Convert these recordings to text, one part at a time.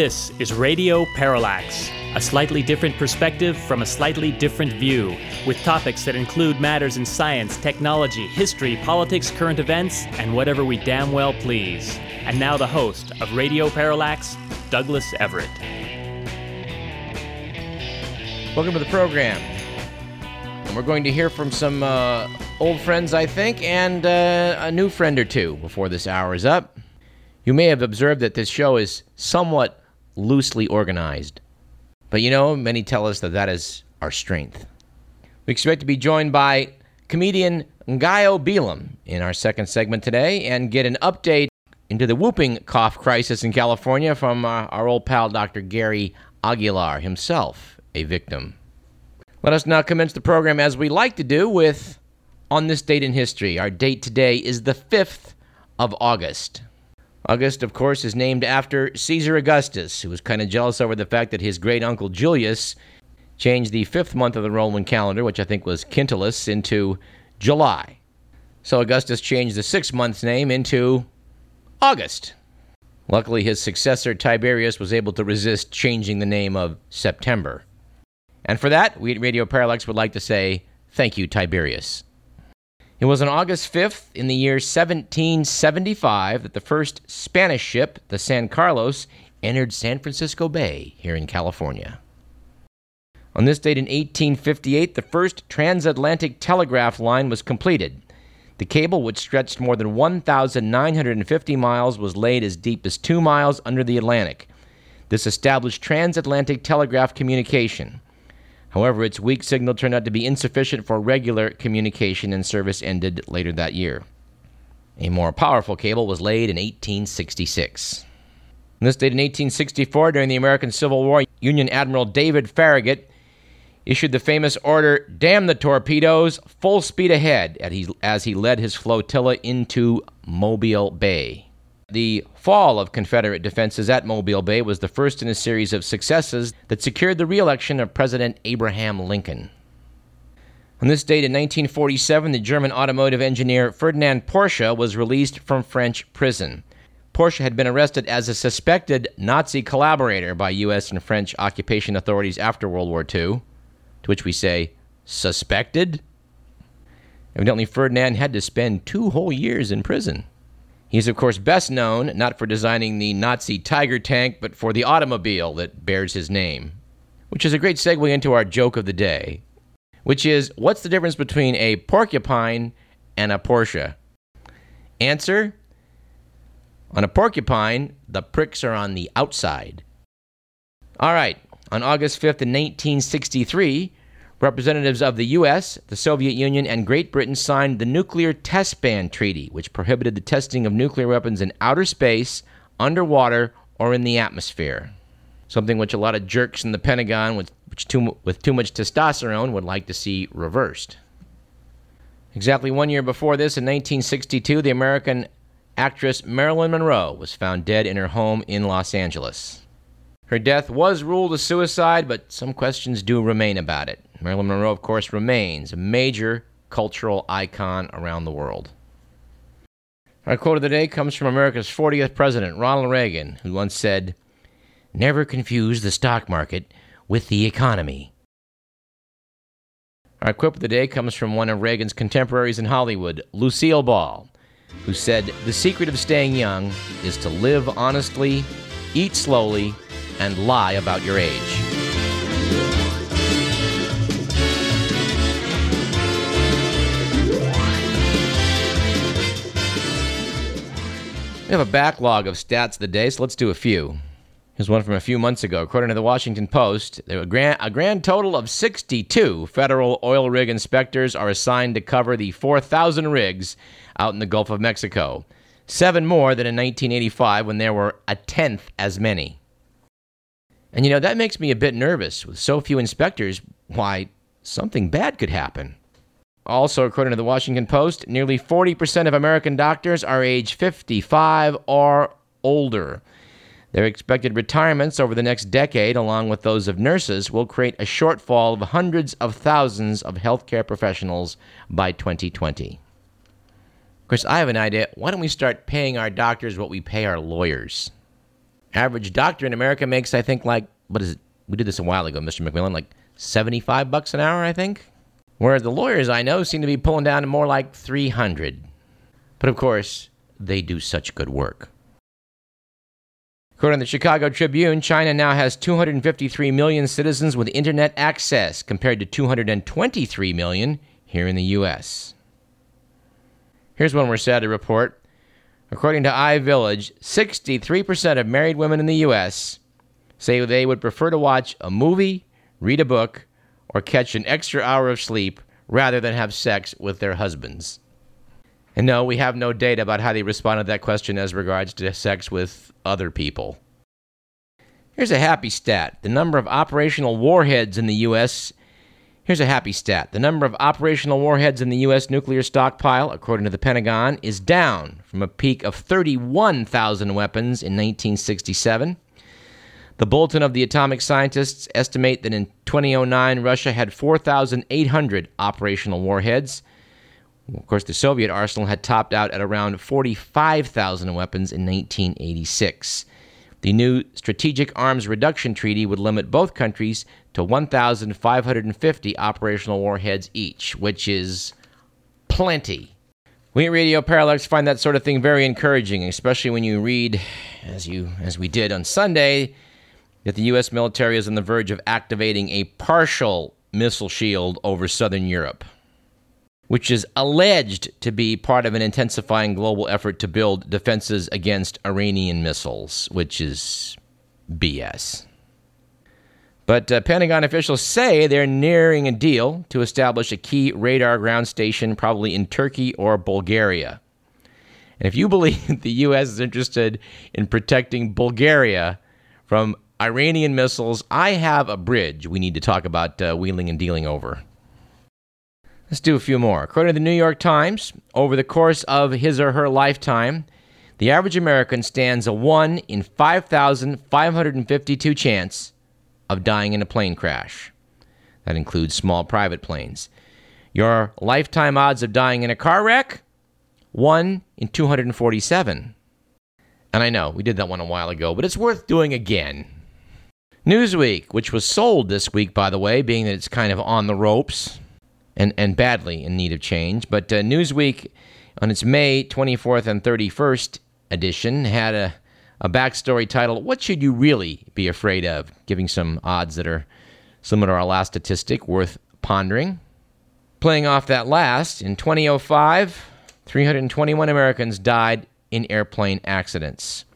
This is Radio Parallax, a slightly different perspective from a slightly different view, with topics that include matters in science, technology, history, politics, current events, and whatever we damn well please. And now the host of Radio Parallax, Douglas Everett. Welcome to the program. And we're going to hear from some uh, old friends, I think, and uh, a new friend or two before this hour is up. You may have observed that this show is somewhat loosely organized. But you know, many tell us that that is our strength. We expect to be joined by comedian Ngaio Bealum in our second segment today and get an update into the whooping cough crisis in California from uh, our old pal Dr. Gary Aguilar, himself a victim. Let us now commence the program as we like to do with On This Date in History. Our date today is the 5th of August. August, of course, is named after Caesar Augustus, who was kind of jealous over the fact that his great uncle Julius changed the fifth month of the Roman calendar, which I think was Quintilis, into July. So Augustus changed the sixth month's name into August. Luckily, his successor Tiberius was able to resist changing the name of September. And for that, we at Radio Parallax would like to say thank you, Tiberius. It was on August 5th in the year 1775 that the first Spanish ship, the San Carlos, entered San Francisco Bay here in California. On this date in 1858, the first transatlantic telegraph line was completed. The cable, which stretched more than 1,950 miles, was laid as deep as two miles under the Atlantic. This established transatlantic telegraph communication. However, its weak signal turned out to be insufficient for regular communication, and service ended later that year. A more powerful cable was laid in 1866. On this date in 1864, during the American Civil War, Union Admiral David Farragut issued the famous order, Damn the torpedoes, full speed ahead, as he led his flotilla into Mobile Bay. The fall of Confederate defenses at Mobile Bay was the first in a series of successes that secured the reelection of President Abraham Lincoln. On this date in 1947, the German automotive engineer Ferdinand Porsche was released from French prison. Porsche had been arrested as a suspected Nazi collaborator by U.S. and French occupation authorities after World War II, to which we say, suspected? Evidently, Ferdinand had to spend two whole years in prison. He's, of course, best known not for designing the Nazi Tiger tank, but for the automobile that bears his name. Which is a great segue into our joke of the day, which is what's the difference between a porcupine and a Porsche? Answer On a porcupine, the pricks are on the outside. All right, on August 5th, in 1963, Representatives of the U.S., the Soviet Union, and Great Britain signed the Nuclear Test Ban Treaty, which prohibited the testing of nuclear weapons in outer space, underwater, or in the atmosphere. Something which a lot of jerks in the Pentagon with, too, with too much testosterone would like to see reversed. Exactly one year before this, in 1962, the American actress Marilyn Monroe was found dead in her home in Los Angeles. Her death was ruled a suicide, but some questions do remain about it. Marilyn Monroe, of course, remains a major cultural icon around the world. Our quote of the day comes from America's 40th president, Ronald Reagan, who once said, Never confuse the stock market with the economy. Our quote of the day comes from one of Reagan's contemporaries in Hollywood, Lucille Ball, who said, The secret of staying young is to live honestly, eat slowly, and lie about your age. We have a backlog of stats of the day, so let's do a few. Here's one from a few months ago. According to the Washington Post, a grand, a grand total of 62 federal oil rig inspectors are assigned to cover the 4,000 rigs out in the Gulf of Mexico. Seven more than in 1985 when there were a tenth as many. And you know, that makes me a bit nervous. With so few inspectors, why, something bad could happen. Also, according to the Washington Post, nearly 40% of American doctors are age 55 or older. Their expected retirements over the next decade, along with those of nurses, will create a shortfall of hundreds of thousands of healthcare professionals by 2020. Of course, I have an idea. Why don't we start paying our doctors what we pay our lawyers? Average doctor in America makes, I think, like, what is it? We did this a while ago, Mr. McMillan, like 75 bucks an hour, I think. Whereas the lawyers I know seem to be pulling down to more like 300. But of course, they do such good work. According to the Chicago Tribune, China now has 253 million citizens with internet access compared to 223 million here in the U.S. Here's one we're sad to report. According to iVillage, 63% of married women in the U.S. say they would prefer to watch a movie, read a book, or catch an extra hour of sleep rather than have sex with their husbands. And no, we have no data about how they responded to that question as regards to sex with other people. Here's a happy stat. The number of operational warheads in the U.S. Here's a happy stat. The number of operational warheads in the U.S. nuclear stockpile, according to the Pentagon, is down from a peak of 31,000 weapons in 1967. The Bulletin of the Atomic Scientists estimate that in 2009, Russia had 4,800 operational warheads. Of course, the Soviet arsenal had topped out at around 45,000 weapons in 1986. The new Strategic Arms Reduction Treaty would limit both countries to 1,550 operational warheads each, which is plenty. We at Radio Parallax find that sort of thing very encouraging, especially when you read, as you as we did on Sunday, that the U.S. military is on the verge of activating a partial missile shield over southern Europe which is alleged to be part of an intensifying global effort to build defenses against Iranian missiles, which is BS. But uh, Pentagon officials say they're nearing a deal to establish a key radar ground station, probably in Turkey or Bulgaria. And if you believe the U.S. is interested in protecting Bulgaria from Iranian missiles, I have a bridge we need to talk about uh, wheeling and dealing over. Let's do a few more. According to the New York Times, over the course of his or her lifetime, the average American stands a 1 in 5,552 chance of dying in a plane crash. That includes small private planes. Your lifetime odds of dying in a car wreck? 1 in 247. And I know we did that one a while ago, but it's worth doing again. Newsweek, which was sold this week, by the way, being that it's kind of on the ropes, and, and badly in need of change. But uh, Newsweek, on its May 24th and 31st edition, had a, a backstory titled, What Should You Really Be Afraid of? giving some odds that are similar to our last statistic, worth pondering. Playing off that last, in 2005, 321 Americans died in airplane accidents.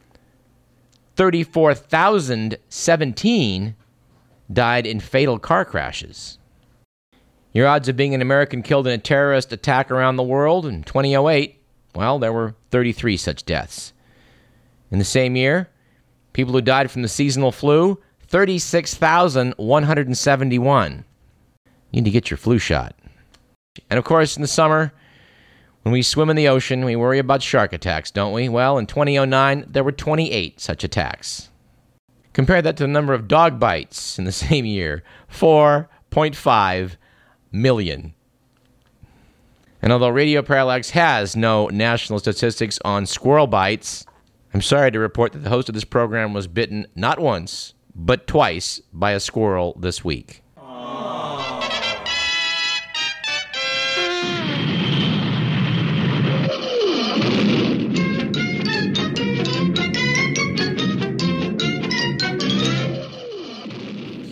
34,017 died in fatal car crashes. Your odds of being an American killed in a terrorist attack around the world in 2008, well, there were 33 such deaths. In the same year, people who died from the seasonal flu, 36,171. You need to get your flu shot. And of course, in the summer, when we swim in the ocean, we worry about shark attacks, don't we? Well, in 2009, there were 28 such attacks. Compare that to the number of dog bites in the same year 4.5 million. And although Radio Parallax has no national statistics on squirrel bites, I'm sorry to report that the host of this program was bitten not once, but twice by a squirrel this week.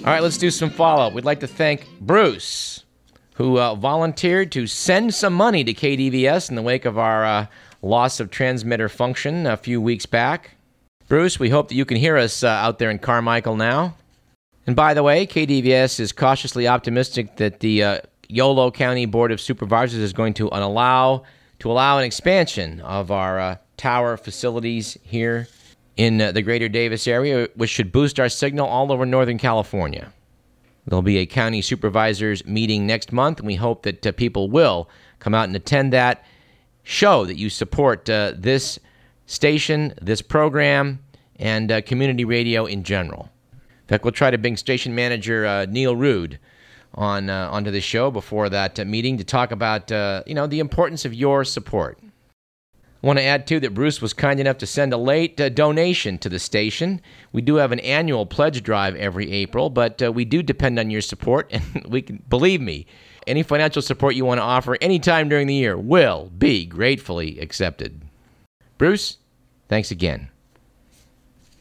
All right, let's do some follow up. We'd like to thank Bruce who uh, volunteered to send some money to KDVS in the wake of our uh, loss of transmitter function a few weeks back. Bruce, we hope that you can hear us uh, out there in Carmichael now. And by the way, KDVS is cautiously optimistic that the uh, Yolo County Board of Supervisors is going to allow to allow an expansion of our uh, tower facilities here in uh, the greater Davis area, which should boost our signal all over Northern California. There'll be a county supervisors meeting next month, and we hope that uh, people will come out and attend that. Show that you support uh, this station, this program, and uh, community radio in general. In fact, we'll try to bring station manager uh, Neil Rude on uh, onto the show before that uh, meeting to talk about you know the importance of your support. Want to add, too, that Bruce was kind enough to send a late uh, donation to the station. We do have an annual pledge drive every April, but uh, we do depend on your support, and we can, believe me, any financial support you want to offer anytime during the year will be gratefully accepted. Bruce, thanks again.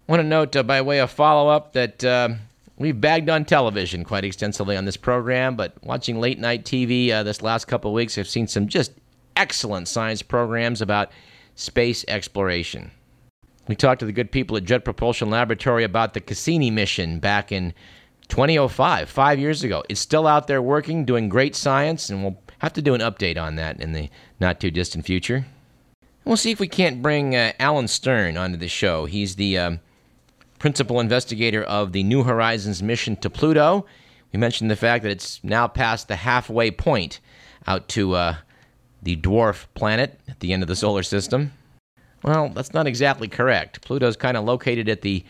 I want to note, uh, by way of follow up, that uh, we've bagged on television quite extensively on this program, but watching late night TV uh, this last couple of weeks, I've seen some just excellent science programs about space exploration. We talked to the good people at Jet Propulsion Laboratory about the Cassini mission back in 2005, five years ago. It's still out there working, doing great science, and we'll have to do an update on that in the not too distant future. We'll see if we can't bring uh, Alan Stern onto the show. He's the um, principal investigator of the New Horizons mission to Pluto. We mentioned the fact that it's now past the halfway point out to uh, the dwarf planet at the end of the solar system? Well, that's not exactly correct. Pluto's kind of located at the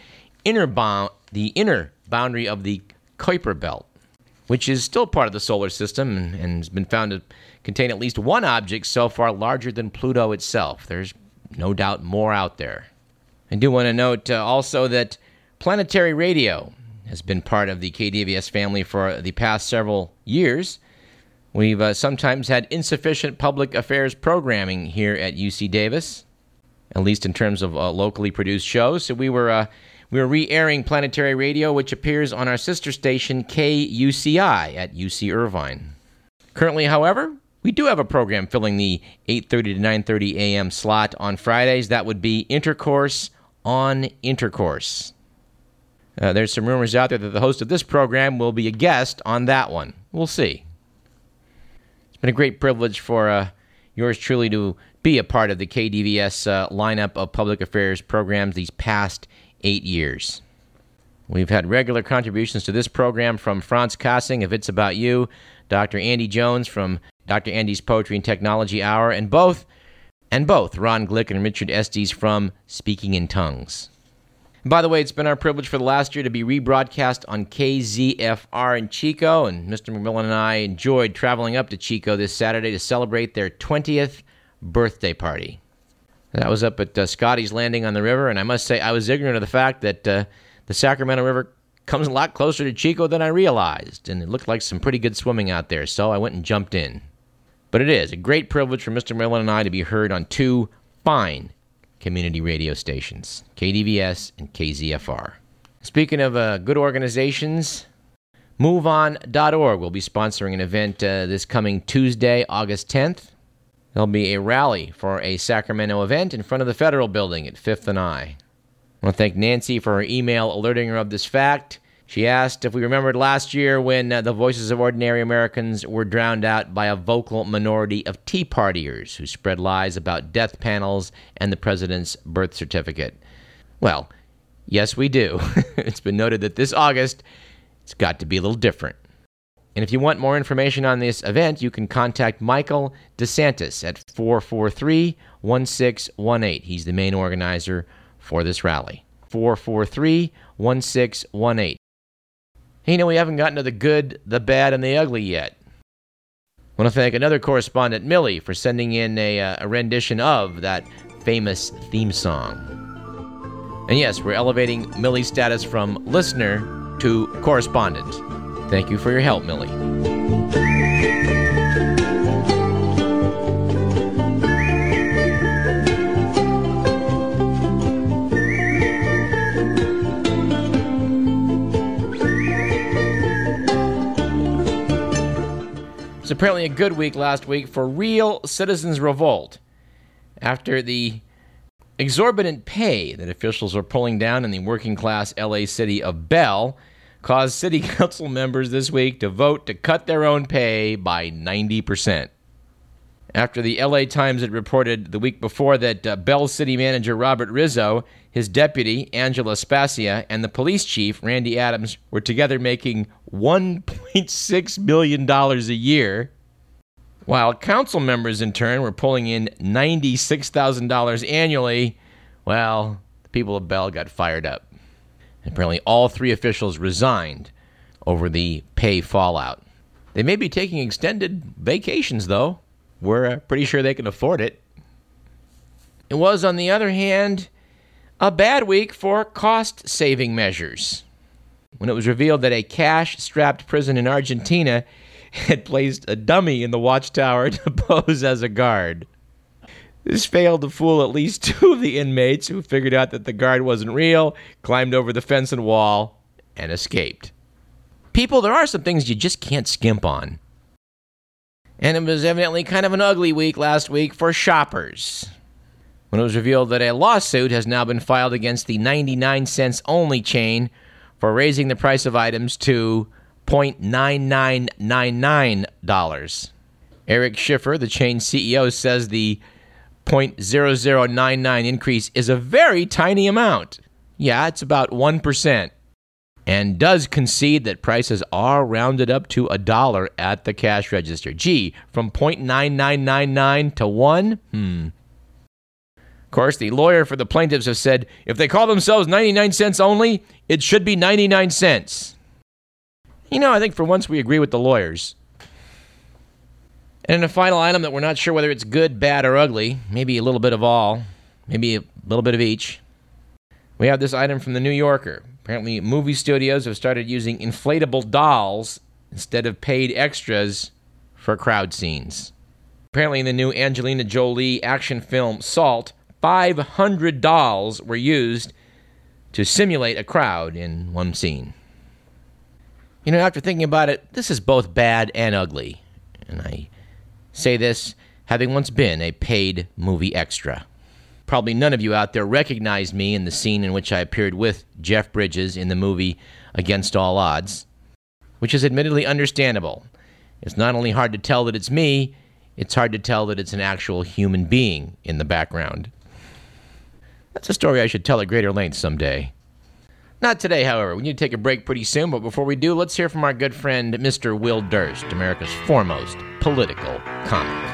inner bound, the inner boundary of the Kuiper belt, which is still part of the solar system and, and has been found to contain at least one object so far larger than Pluto itself. There's no doubt more out there. I do want to note uh, also that planetary radio has been part of the KDVS family for the past several years. We've uh, sometimes had insufficient public affairs programming here at UC Davis, at least in terms of uh, locally produced shows. So we were uh, we were re-airing Planetary Radio, which appears on our sister station KUCI at UC Irvine. Currently, however, we do have a program filling the 8:30 to 9:30 a.m. slot on Fridays. That would be Intercourse on Intercourse. Uh, there's some rumors out there that the host of this program will be a guest on that one. We'll see been a great privilege for uh, yours truly to be a part of the KDVS uh, lineup of public affairs programs these past eight years. We've had regular contributions to this program from Franz Kassing, If It's About You, Dr. Andy Jones from Dr. Andy's Poetry and Technology Hour, and both, and both Ron Glick and Richard Estes from Speaking in Tongues. By the way, it's been our privilege for the last year to be rebroadcast on KZFR in Chico, and Mr. McMillan and I enjoyed traveling up to Chico this Saturday to celebrate their 20th birthday party. That was up at uh, Scotty's Landing on the river, and I must say I was ignorant of the fact that uh, the Sacramento River comes a lot closer to Chico than I realized, and it looked like some pretty good swimming out there, so I went and jumped in. But it is a great privilege for Mr. McMillan and I to be heard on two fine community radio stations KDVS and KZFR. Speaking of uh, good organizations, MoveOn.org will be sponsoring an event uh, this coming Tuesday, August 10th. There'll be a rally for a Sacramento event in front of the Federal Building at 5th and I. I want to thank Nancy for her email alerting her of this fact. She asked if we remembered last year when uh, the voices of ordinary Americans were drowned out by a vocal minority of Tea Partiers who spread lies about death panels and the president's birth certificate. Well, yes, we do. it's been noted that this August, it's got to be a little different. And if you want more information on this event, you can contact Michael DeSantis at 443 1618. He's the main organizer for this rally. 443 1618. You know, we haven't gotten to the good, the bad, and the ugly yet. I want to thank another correspondent, Millie, for sending in a, uh, a rendition of that famous theme song. And yes, we're elevating Millie's status from listener to correspondent. Thank you for your help, Millie. Apparently a good week last week for real citizens' revolt after the exorbitant pay that officials are pulling down in the working class LA city of Bell caused city council members this week to vote to cut their own pay by 90% after the LA Times had reported the week before that uh, Bell City Manager Robert Rizzo, his deputy Angela Spaccia, and the police chief Randy Adams were together making $1.6 million a year, while council members in turn were pulling in $96,000 annually. Well, the people of Bell got fired up. Apparently, all three officials resigned over the pay fallout. They may be taking extended vacations, though we're uh, pretty sure they can afford it. It was, on the other hand, a bad week for cost saving measures when it was revealed that a cash strapped prison in Argentina had placed a dummy in the watchtower to pose as a guard. This failed to fool at least two of the inmates who figured out that the guard wasn't real, climbed over the fence and wall, and escaped. People, there are some things you just can't skimp on. And it was evidently kind of an ugly week last week for shoppers. When it was revealed that a lawsuit has now been filed against the 99 cents only chain for raising the price of items to $0.9999. Eric Schiffer, the chain CEO, says the 0.0099 increase is a very tiny amount. Yeah, it's about 1%. And does concede that prices are rounded up to a dollar at the cash register. Gee, from 0.9999 to 1? Hmm. Of course, the lawyer for the plaintiffs has said if they call themselves 99 cents only, it should be 99 cents. You know, I think for once we agree with the lawyers. And in a final item that we're not sure whether it's good, bad, or ugly, maybe a little bit of all, maybe a little bit of each, we have this item from the New Yorker. Apparently, movie studios have started using inflatable dolls instead of paid extras for crowd scenes. Apparently, in the new Angelina Jolie action film Salt, 500 dolls were used to simulate a crowd in one scene. You know, after thinking about it, this is both bad and ugly. And I say this having once been a paid movie extra. Probably none of you out there recognized me in the scene in which I appeared with Jeff Bridges in the movie Against All Odds, which is admittedly understandable. It's not only hard to tell that it's me, it's hard to tell that it's an actual human being in the background. That's a story I should tell at greater length someday. Not today, however. We need to take a break pretty soon, but before we do, let's hear from our good friend, Mr. Will Durst, America's foremost political comic.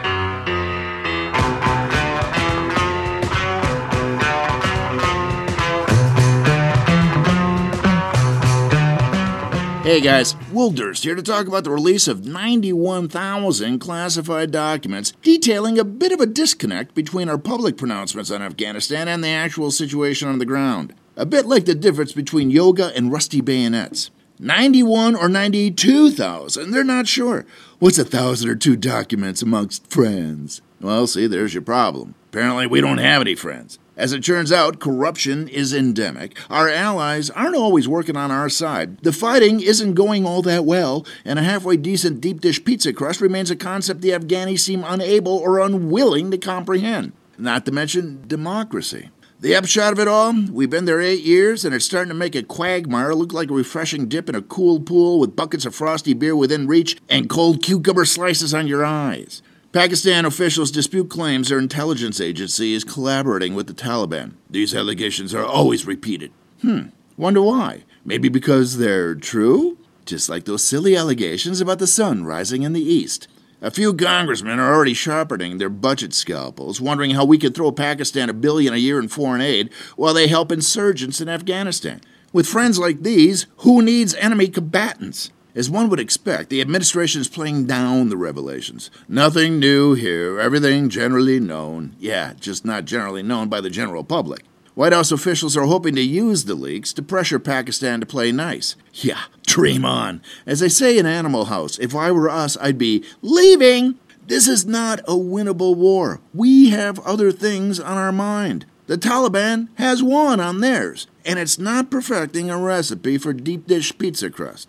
Hey guys, Will Durst here to talk about the release of 91,000 classified documents detailing a bit of a disconnect between our public pronouncements on Afghanistan and the actual situation on the ground. A bit like the difference between yoga and rusty bayonets. 91 or 92,000, they're not sure. What's a thousand or two documents amongst friends? Well, see, there's your problem. Apparently, we don't have any friends. As it turns out, corruption is endemic. Our allies aren't always working on our side. The fighting isn't going all that well, and a halfway decent deep dish pizza crust remains a concept the Afghanis seem unable or unwilling to comprehend. Not to mention democracy. The upshot of it all, we've been there eight years, and it's starting to make a quagmire look like a refreshing dip in a cool pool with buckets of frosty beer within reach and cold cucumber slices on your eyes. Pakistan officials dispute claims their intelligence agency is collaborating with the Taliban. These allegations are always repeated. Hmm, wonder why. Maybe because they're true? Just like those silly allegations about the sun rising in the east. A few congressmen are already sharpening their budget scalpels, wondering how we could throw Pakistan a billion a year in foreign aid while they help insurgents in Afghanistan. With friends like these, who needs enemy combatants? As one would expect, the administration is playing down the revelations. Nothing new here, everything generally known. Yeah, just not generally known by the general public. White House officials are hoping to use the leaks to pressure Pakistan to play nice. Yeah, dream on. As they say in Animal House, if I were us, I'd be leaving. This is not a winnable war. We have other things on our mind. The Taliban has won on theirs, and it's not perfecting a recipe for deep dish pizza crust.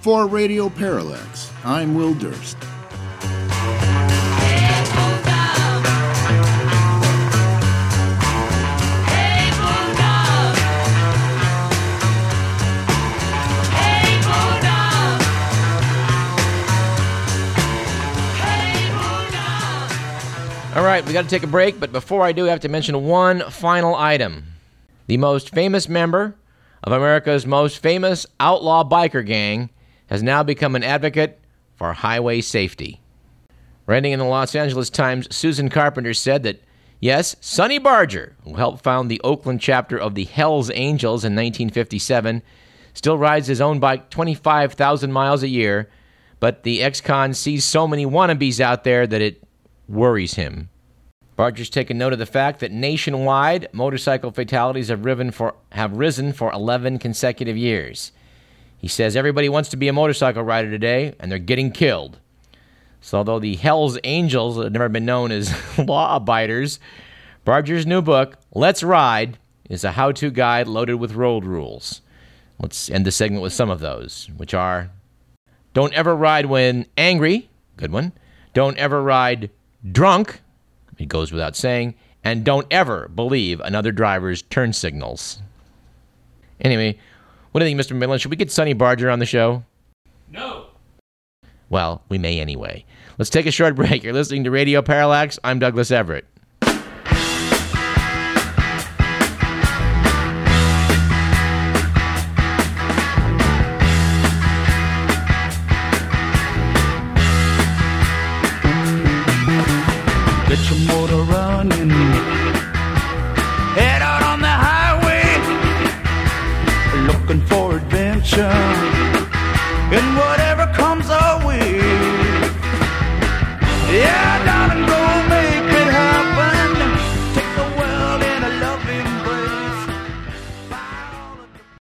For Radio Parallax, I'm Will Durst. All right, we got to take a break, but before I do, I have to mention one final item. The most famous member of America's most famous outlaw biker gang has now become an advocate for highway safety. Writing in the Los Angeles Times, Susan Carpenter said that, yes, Sonny Barger, who helped found the Oakland chapter of the Hells Angels in 1957, still rides his own bike 25,000 miles a year, but the ex con sees so many wannabes out there that it worries him. Barger's taken note of the fact that nationwide motorcycle fatalities have, have risen for 11 consecutive years. He says everybody wants to be a motorcycle rider today, and they're getting killed. So, although the Hells Angels have never been known as law abiders, Barger's new book, Let's Ride, is a how to guide loaded with road rules. Let's end the segment with some of those, which are don't ever ride when angry, good one. Don't ever ride drunk, it goes without saying. And don't ever believe another driver's turn signals. Anyway, what do you think, Mr. Midland? Should we get Sonny Barger on the show? No. Well, we may anyway. Let's take a short break. You're listening to Radio Parallax. I'm Douglas Everett.